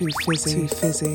Too fizzy, too fizzy.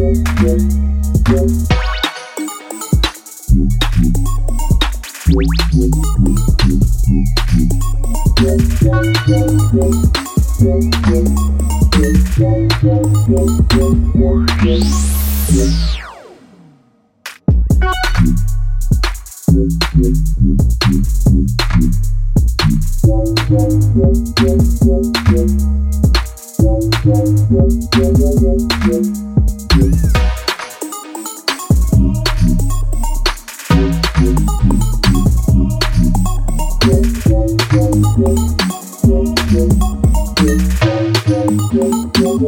Thank